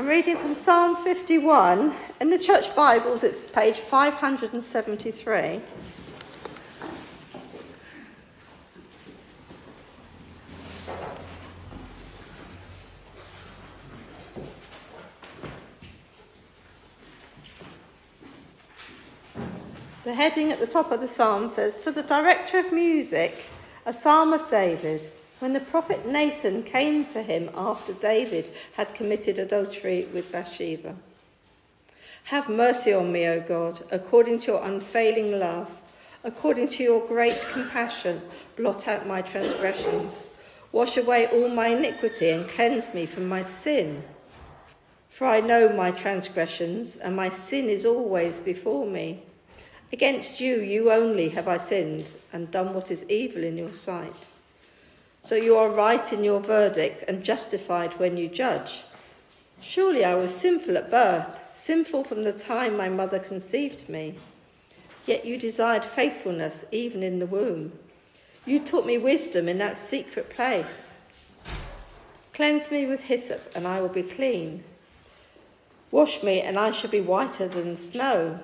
I'm reading from Psalm 51. In the Church Bibles, it's page 573. The heading at the top of the psalm says, For the director of music, a psalm of David when the prophet Nathan came to him after David had committed adultery with Bathsheba. Have mercy on me, O God, according to your unfailing love, according to your great compassion, blot out my transgressions. Wash away all my iniquity and cleanse me from my sin. For I know my transgressions, and my sin is always before me. Against you, you only have I sinned and done what is evil in your sight so you are right in your verdict and justified when you judge. Surely I was sinful at birth, sinful from the time my mother conceived me. Yet you desired faithfulness even in the womb. You taught me wisdom in that secret place. Cleanse me with hyssop, and I will be clean. Wash me, and I shall be whiter than snow.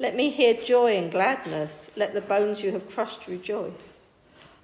Let me hear joy and gladness. Let the bones you have crushed rejoice.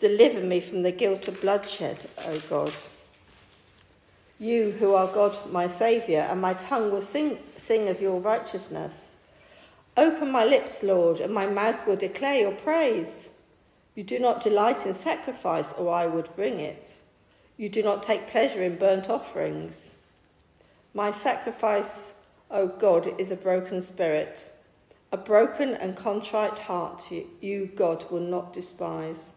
Deliver me from the guilt of bloodshed, O God. You who are God, my Saviour, and my tongue will sing, sing of your righteousness. Open my lips, Lord, and my mouth will declare your praise. You do not delight in sacrifice, or I would bring it. You do not take pleasure in burnt offerings. My sacrifice, O God, is a broken spirit. A broken and contrite heart you, God, will not despise.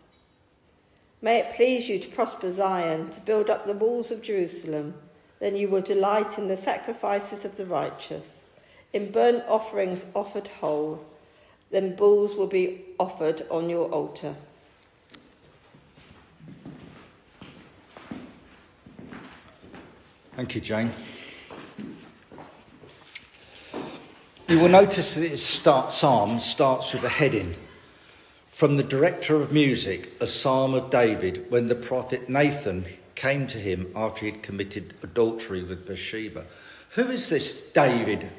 May it please you to prosper Zion, to build up the walls of Jerusalem. Then you will delight in the sacrifices of the righteous, in burnt offerings offered whole. Then bulls will be offered on your altar. Thank you, Jane. You will notice that this start, psalm starts with a heading from the director of music, a psalm of David, when the prophet Nathan came to him after he had committed adultery with Bathsheba. Who is this David?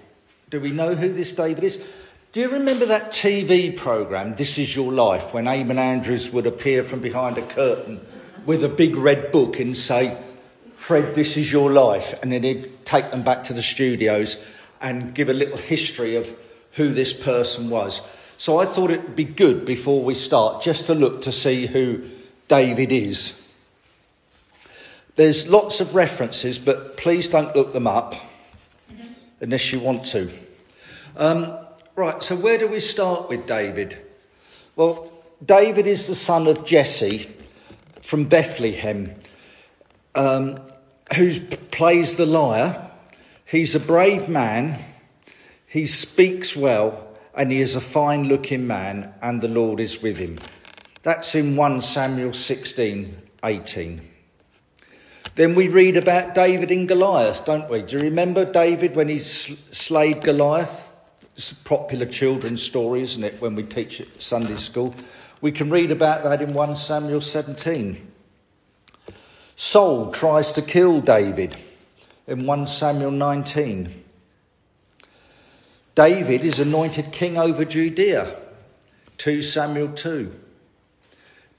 Do we know who this David is? Do you remember that TV programme, This Is Your Life, when Eamonn Andrews would appear from behind a curtain with a big red book and say, Fred, this is your life? And then he'd take them back to the studios and give a little history of who this person was. So I thought it'd be good before we start just to look to see who David is. There's lots of references, but please don't look them up unless you want to. Um, right, so where do we start with David? Well, David is the son of Jesse from Bethlehem, um, who plays the lyre. He's a brave man, he speaks well, and he is a fine looking man, and the Lord is with him. That's in 1 Samuel 16 18. Then we read about David and Goliath, don't we? Do you remember David when he slayed Goliath? It's a popular children's story, isn't it, when we teach at Sunday school? We can read about that in 1 Samuel 17. Saul tries to kill David in 1 Samuel 19. David is anointed king over Judea, 2 Samuel 2.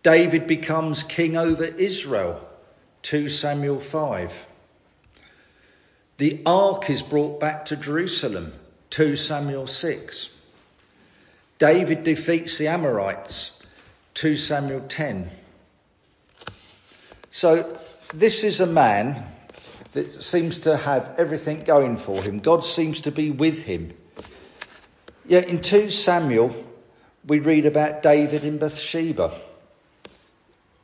David becomes king over Israel, 2 Samuel 5. The ark is brought back to Jerusalem, 2 Samuel 6. David defeats the Amorites, 2 Samuel 10. So, this is a man that seems to have everything going for him. God seems to be with him. Yet in 2 Samuel, we read about David in Bathsheba.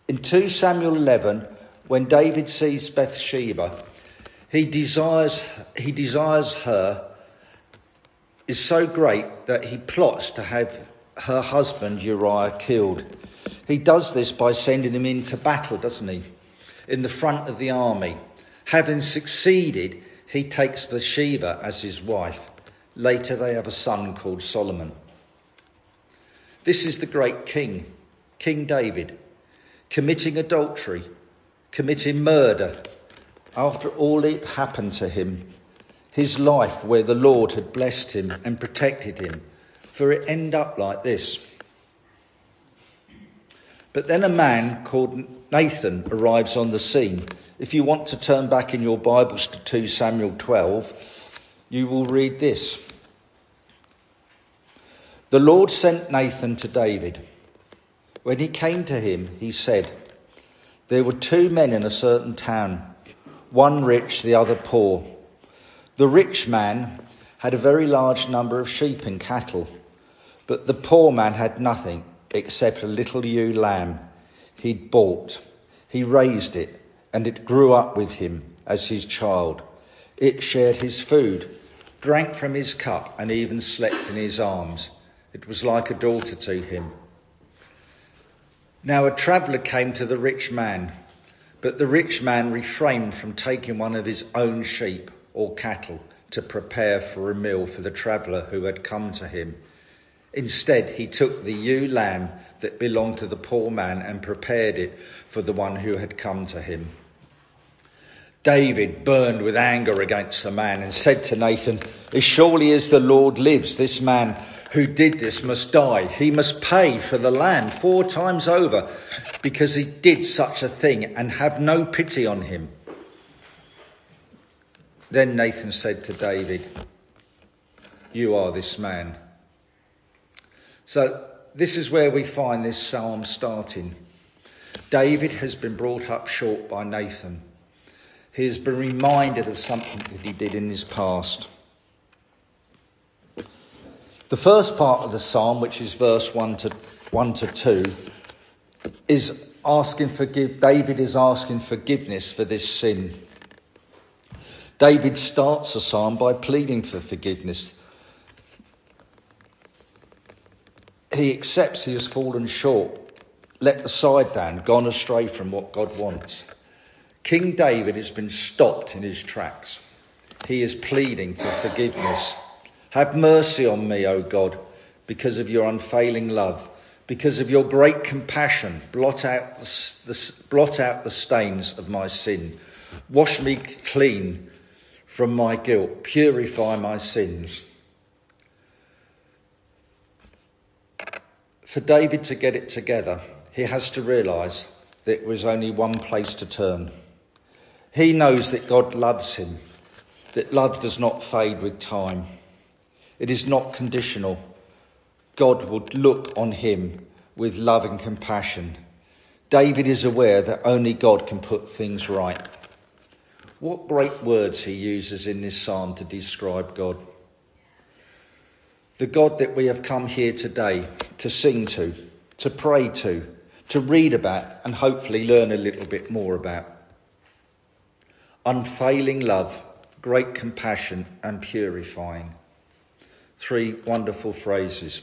In 2 Samuel 11, when David sees Bathsheba, he desires, he desires her is so great that he plots to have her husband Uriah killed. He does this by sending him into battle, doesn't he? In the front of the army. Having succeeded, he takes Bathsheba as his wife. Later, they have a son called Solomon. This is the great king, King David, committing adultery, committing murder after all it happened to him, his life where the Lord had blessed him and protected him, for it end up like this. But then a man called Nathan arrives on the scene. If you want to turn back in your Bibles to 2 Samuel 12, you will read this. The Lord sent Nathan to David. When he came to him, he said, There were two men in a certain town, one rich, the other poor. The rich man had a very large number of sheep and cattle, but the poor man had nothing except a little ewe lamb he'd bought. He raised it, and it grew up with him as his child. It shared his food, drank from his cup, and even slept in his arms. It was like a daughter to him. Now a traveller came to the rich man, but the rich man refrained from taking one of his own sheep or cattle to prepare for a meal for the traveller who had come to him. Instead, he took the ewe lamb that belonged to the poor man and prepared it for the one who had come to him. David burned with anger against the man and said to Nathan, As surely as the Lord lives, this man who did this must die. He must pay for the land four times over because he did such a thing and have no pity on him. Then Nathan said to David, You are this man. So, this is where we find this psalm starting. David has been brought up short by Nathan. He has been reminded of something that he did in his past. The first part of the psalm, which is verse 1 to, 1 to 2, is asking forgive David is asking forgiveness for this sin. David starts the psalm by pleading for forgiveness. He accepts he has fallen short, let the side down, gone astray from what God wants. King David has been stopped in his tracks. He is pleading for forgiveness. Have mercy on me, O God, because of your unfailing love, because of your great compassion. Blot out the, the, blot out the stains of my sin. Wash me clean from my guilt. Purify my sins. For David to get it together, he has to realise that there was only one place to turn. He knows that God loves him, that love does not fade with time. It is not conditional. God would look on him with love and compassion. David is aware that only God can put things right. What great words he uses in this psalm to describe God. The God that we have come here today to sing to, to pray to, to read about, and hopefully learn a little bit more about. Unfailing love, great compassion, and purifying. Three wonderful phrases.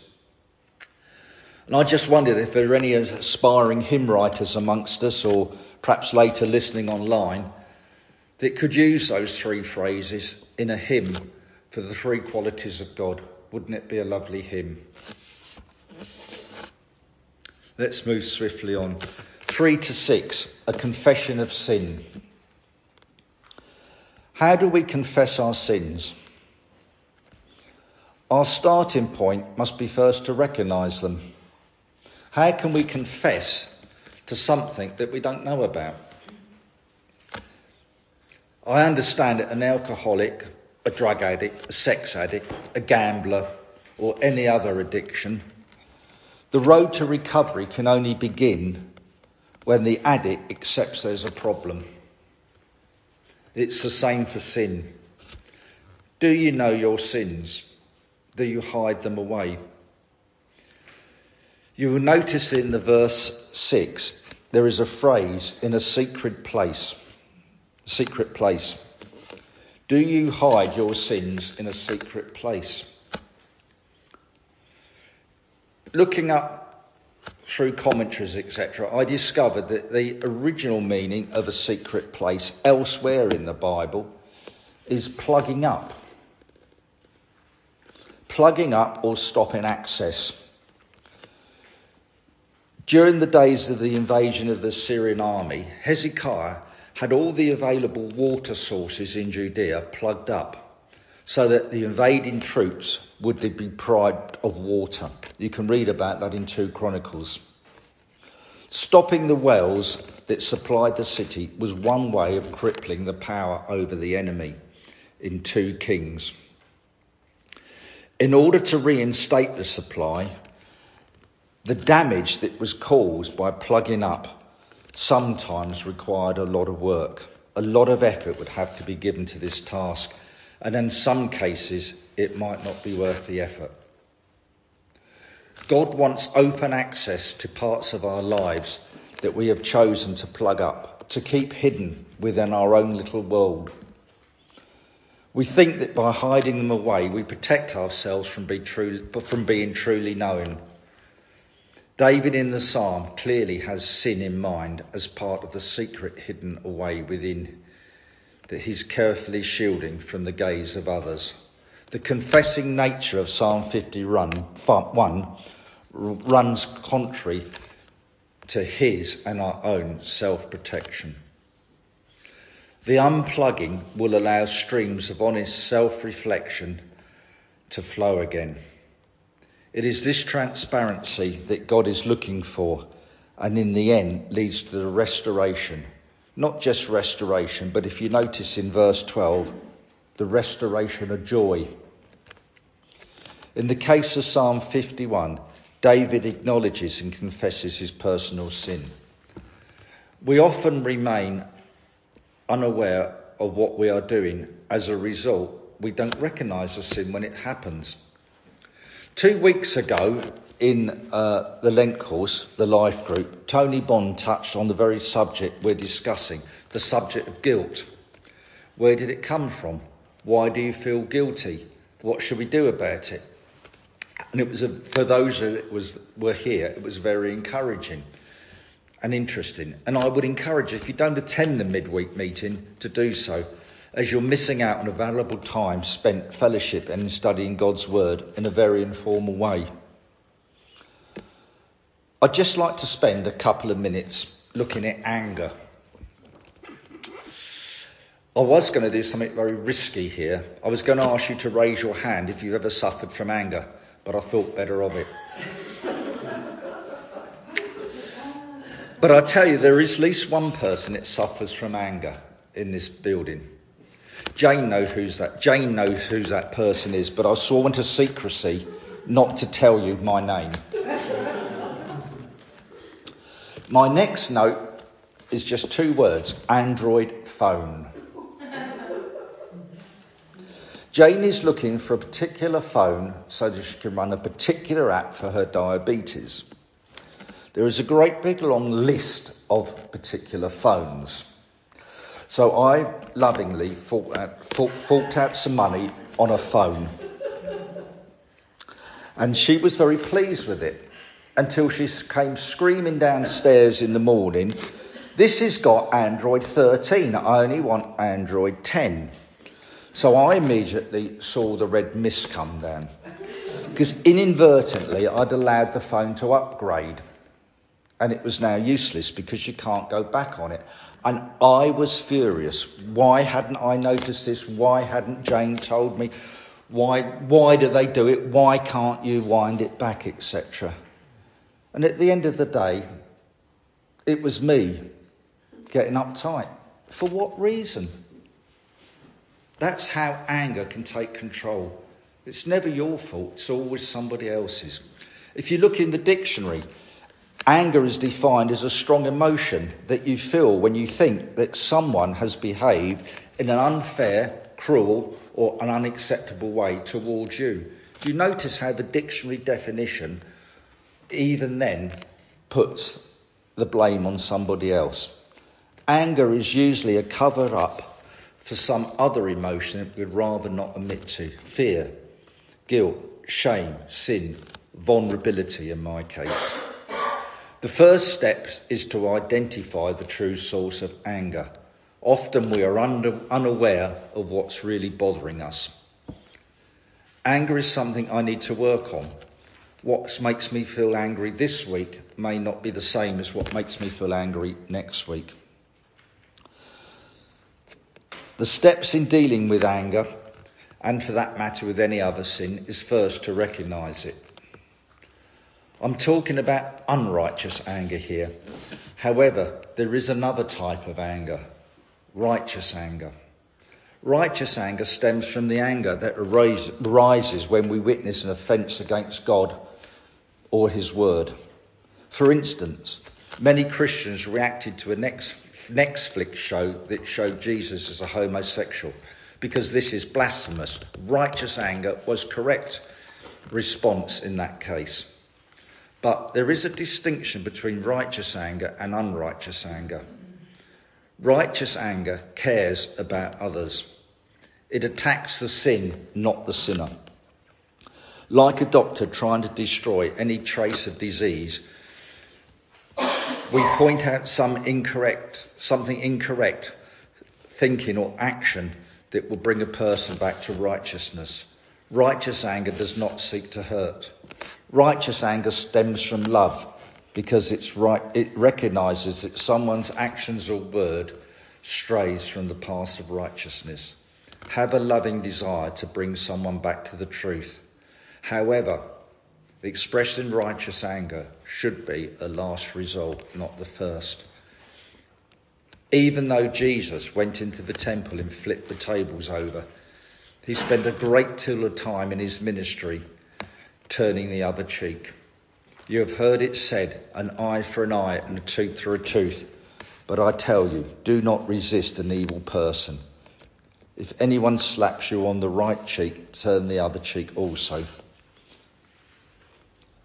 And I just wondered if there are any aspiring hymn writers amongst us, or perhaps later listening online, that could use those three phrases in a hymn for the three qualities of God. Wouldn't it be a lovely hymn? Let's move swiftly on. Three to six, a confession of sin. How do we confess our sins? Our starting point must be first to recognise them. How can we confess to something that we don't know about? I understand that an alcoholic, a drug addict, a sex addict, a gambler, or any other addiction, the road to recovery can only begin when the addict accepts there's a problem. It's the same for sin. Do you know your sins? Do you hide them away? You will notice in the verse 6 there is a phrase in a secret place. Secret place. Do you hide your sins in a secret place? Looking up through commentaries, etc., I discovered that the original meaning of a secret place elsewhere in the Bible is plugging up. Plugging up or stopping access. During the days of the invasion of the Syrian army, Hezekiah had all the available water sources in Judea plugged up so that the invading troops would they be deprived of water. You can read about that in 2 Chronicles. Stopping the wells that supplied the city was one way of crippling the power over the enemy in 2 Kings. In order to reinstate the supply, the damage that was caused by plugging up sometimes required a lot of work. A lot of effort would have to be given to this task, and in some cases, it might not be worth the effort. God wants open access to parts of our lives that we have chosen to plug up, to keep hidden within our own little world. We think that by hiding them away, we protect ourselves from, be true, from being truly known. David in the psalm clearly has sin in mind as part of the secret hidden away within that he's carefully shielding from the gaze of others. The confessing nature of Psalm 51 runs contrary to his and our own self protection. The unplugging will allow streams of honest self reflection to flow again. It is this transparency that God is looking for, and in the end leads to the restoration. Not just restoration, but if you notice in verse 12, the restoration of joy. In the case of Psalm 51, David acknowledges and confesses his personal sin. We often remain unaware of what we are doing. As a result, we don't recognize the sin when it happens. Two weeks ago, in uh, the Lent course, the life group, Tony Bond touched on the very subject we're discussing the subject of guilt. Where did it come from? Why do you feel guilty? What should we do about it? And it was a, for those that was, were here, it was very encouraging and interesting. And I would encourage, you, if you don't attend the midweek meeting, to do so as you're missing out on a valuable time spent fellowship and studying God's Word in a very informal way. I'd just like to spend a couple of minutes looking at anger. I was going to do something very risky here. I was going to ask you to raise your hand if you've ever suffered from anger, but I thought better of it. but I tell you, there is at least one person that suffers from anger in this building. Jane knows who's that. Jane knows who that person is, but I sworn to secrecy not to tell you my name. my next note is just two words: Android phone. Jane is looking for a particular phone so that she can run a particular app for her diabetes. There is a great big long list of particular phones. So I lovingly forked out, forked out some money on a phone. And she was very pleased with it until she came screaming downstairs in the morning. This has got Android 13. I only want Android 10. So I immediately saw the red mist come down because inadvertently I'd allowed the phone to upgrade and it was now useless because you can't go back on it. And I was furious. Why hadn't I noticed this? Why hadn't Jane told me? Why, why do they do it? Why can't you wind it back, etc.? And at the end of the day, it was me getting uptight. For what reason? That's how anger can take control. It's never your fault, it's always somebody else's. If you look in the dictionary, Anger is defined as a strong emotion that you feel when you think that someone has behaved in an unfair, cruel, or an unacceptable way towards you. Do you notice how the dictionary definition, even then, puts the blame on somebody else? Anger is usually a cover up for some other emotion that we'd rather not admit to fear, guilt, shame, sin, vulnerability in my case. The first step is to identify the true source of anger. Often we are under, unaware of what's really bothering us. Anger is something I need to work on. What makes me feel angry this week may not be the same as what makes me feel angry next week. The steps in dealing with anger, and for that matter with any other sin, is first to recognise it. I'm talking about unrighteous anger here. However, there is another type of anger righteous anger. Righteous anger stems from the anger that arises when we witness an offence against God or His Word. For instance, many Christians reacted to a next, Netflix show that showed Jesus as a homosexual because this is blasphemous. Righteous anger was correct response in that case. But there is a distinction between righteous anger and unrighteous anger. Righteous anger cares about others. It attacks the sin, not the sinner. Like a doctor trying to destroy any trace of disease, we point out some incorrect, something incorrect thinking or action that will bring a person back to righteousness. Righteous anger does not seek to hurt. Righteous anger stems from love because it's right, it recognizes that someone's actions or word strays from the path of righteousness. Have a loving desire to bring someone back to the truth. However, expressed in righteous anger should be a last result, not the first. Even though Jesus went into the temple and flipped the tables over, he spent a great deal of time in his ministry turning the other cheek. You have heard it said, an eye for an eye and a tooth for a tooth. But I tell you, do not resist an evil person. If anyone slaps you on the right cheek, turn the other cheek also.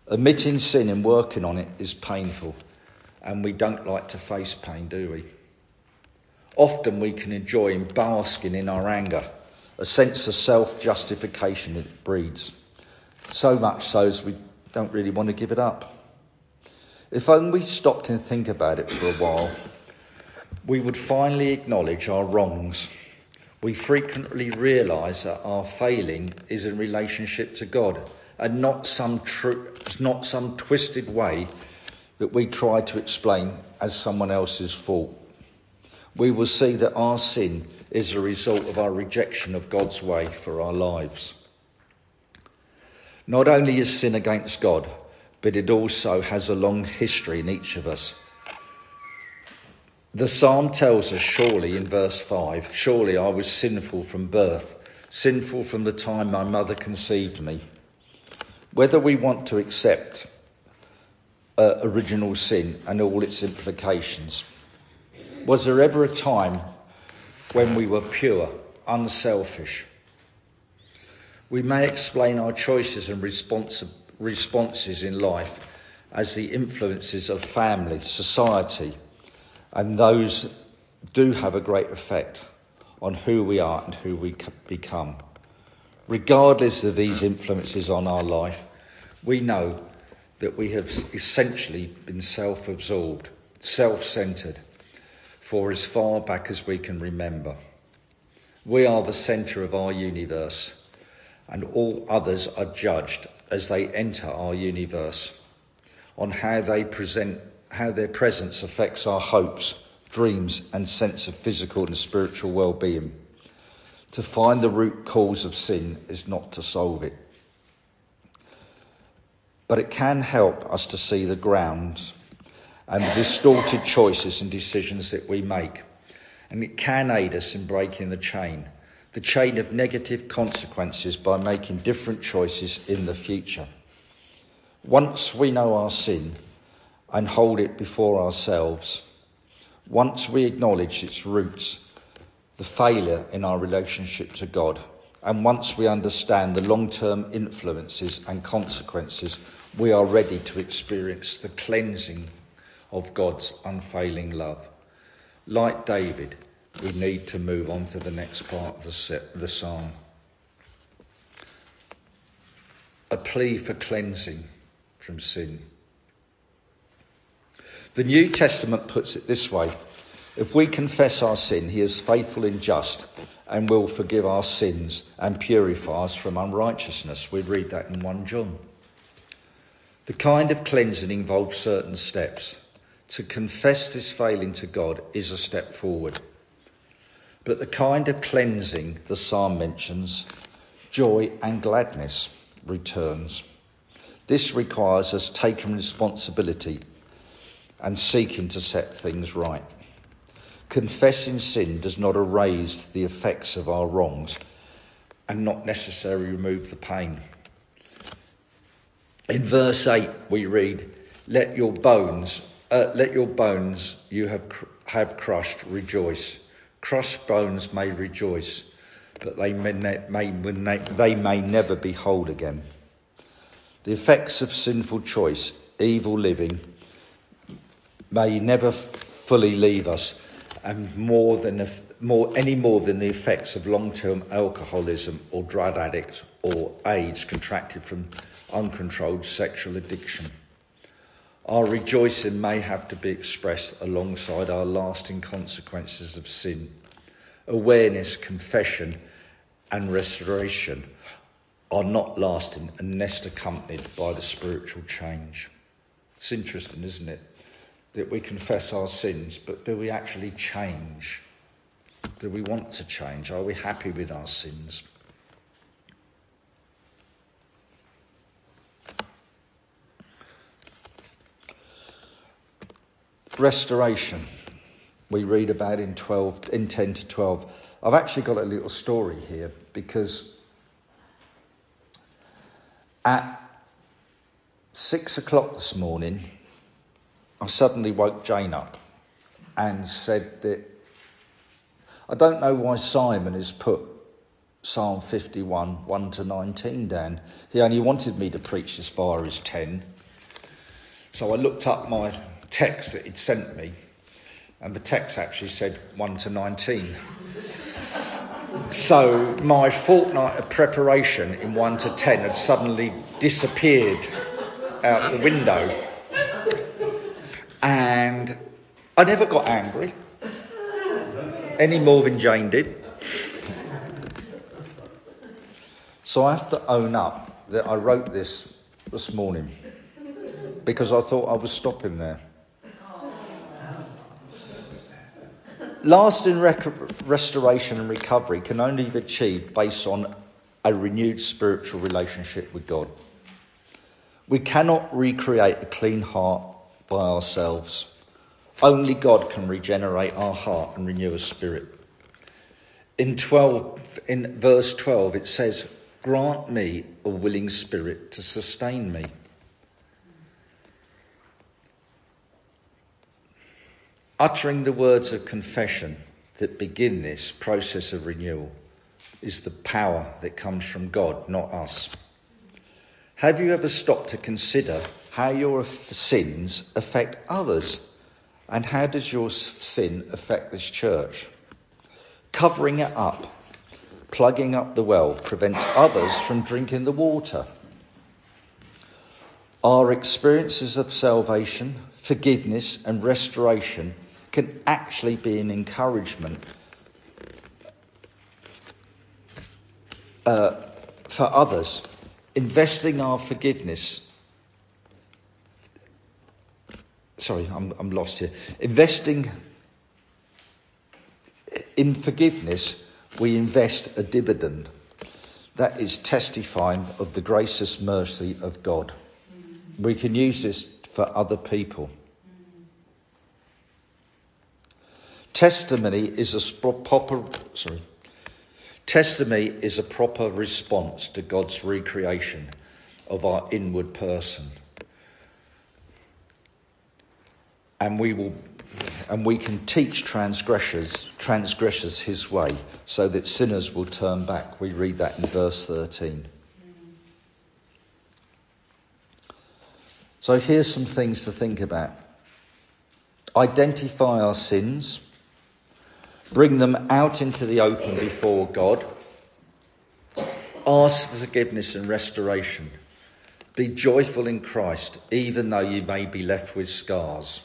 Admitting sin and working on it is painful, and we don't like to face pain, do we? Often we can enjoy basking in our anger, a sense of self justification it breeds. So much so as we don't really want to give it up. If only we stopped and think about it for a while, we would finally acknowledge our wrongs. We frequently realise that our failing is in relationship to God and not some, tr- not some twisted way that we try to explain as someone else's fault. We will see that our sin is a result of our rejection of God's way for our lives. Not only is sin against God, but it also has a long history in each of us. The psalm tells us, surely, in verse 5, surely I was sinful from birth, sinful from the time my mother conceived me. Whether we want to accept uh, original sin and all its implications, was there ever a time when we were pure, unselfish, we may explain our choices and response, responses in life as the influences of family, society, and those do have a great effect on who we are and who we become. Regardless of these influences on our life, we know that we have essentially been self absorbed, self centered, for as far back as we can remember. We are the centre of our universe and all others are judged as they enter our universe on how they present how their presence affects our hopes, dreams and sense of physical and spiritual well-being. To find the root cause of sin is not to solve it. But it can help us to see the grounds and the distorted choices and decisions that we make. And it can aid us in breaking the chain the chain of negative consequences by making different choices in the future. Once we know our sin and hold it before ourselves, once we acknowledge its roots, the failure in our relationship to God, and once we understand the long term influences and consequences, we are ready to experience the cleansing of God's unfailing love. Like David, we need to move on to the next part of the, the psalm. A plea for cleansing. from sin. The New Testament puts it this way If we confess our sin, he is faithful and just and will forgive our sins and purify us from unrighteousness. We read that in 1 John. The kind of cleansing involves certain steps. To confess this failing to God is a step forward. But the kind of cleansing the psalm mentions, joy and gladness, returns. This requires us taking responsibility and seeking to set things right. Confessing sin does not erase the effects of our wrongs and not necessarily remove the pain. In verse 8, we read, Let your bones, uh, let your bones you have, cr- have crushed rejoice. Crushed bones may rejoice, but they may, may, they may never be whole again. The effects of sinful choice, evil living, may never fully leave us, and more than more any more than the effects of long-term alcoholism or drug addicts or AIDS contracted from uncontrolled sexual addiction. Our rejoicing may have to be expressed alongside our lasting consequences of sin. Awareness, confession, and restoration are not lasting unless accompanied by the spiritual change. It's interesting, isn't it? That we confess our sins, but do we actually change? Do we want to change? Are we happy with our sins? Restoration. We read about in 12 in 10 to 12. I've actually got a little story here because at six o'clock this morning, I suddenly woke Jane up and said that I don't know why Simon has put Psalm 51, 1 to 19 down. He only wanted me to preach as far as 10. So I looked up my text that he'd sent me, and the text actually said 1 to 19. so my fortnight of preparation in 1 to 10 had suddenly disappeared out the window. And I never got angry any more than Jane did. So I have to own up that I wrote this this morning because I thought I was stopping there. Lasting rec- restoration and recovery can only be achieved based on a renewed spiritual relationship with God. We cannot recreate a clean heart by ourselves. Only God can regenerate our heart and renew a spirit. In 12, in verse 12, it says, Grant me a willing spirit to sustain me. Uttering the words of confession that begin this process of renewal is the power that comes from God, not us. Have you ever stopped to consider how your sins affect others. And how does your sin affect this church? Covering it up, plugging up the well, prevents others from drinking the water. Our experiences of salvation, forgiveness, and restoration can actually be an encouragement uh, for others. Investing our forgiveness sorry, I'm, I'm lost here. Investing in forgiveness, we invest a dividend. That is testifying of the gracious mercy of God. We can use this for other people. Testimony is a proper sorry. Testimony is a proper response to God's recreation of our inward person. And we will and we can teach transgressors transgressors his way so that sinners will turn back. We read that in verse 13 so here's some things to think about. Identify our sins. Bring them out into the open before god. Ask for forgiveness and restoration. Be joyful in Christ, even though you may be left with scars.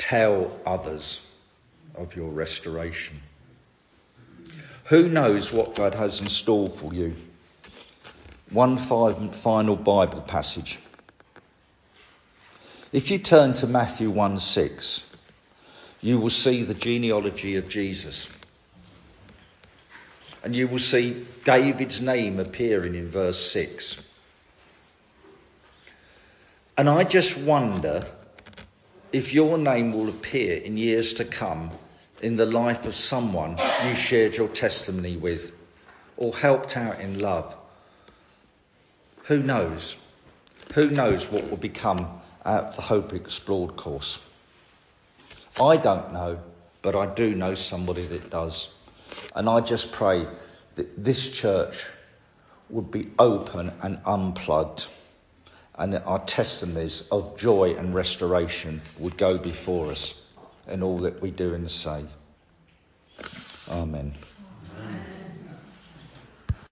Tell others of your restoration. Who knows what God has in store for you? One final Bible passage. If you turn to Matthew 1 6, you will see the genealogy of Jesus. And you will see David's name appearing in verse 6. And I just wonder if your name will appear in years to come in the life of someone you shared your testimony with or helped out in love. Who knows? Who knows what will become of the Hope Explored course? I don't know, but I do know somebody that does. And I just pray that this church would be open and unplugged and that our testimonies of joy and restoration would go before us in all that we do and say. Amen. Amen.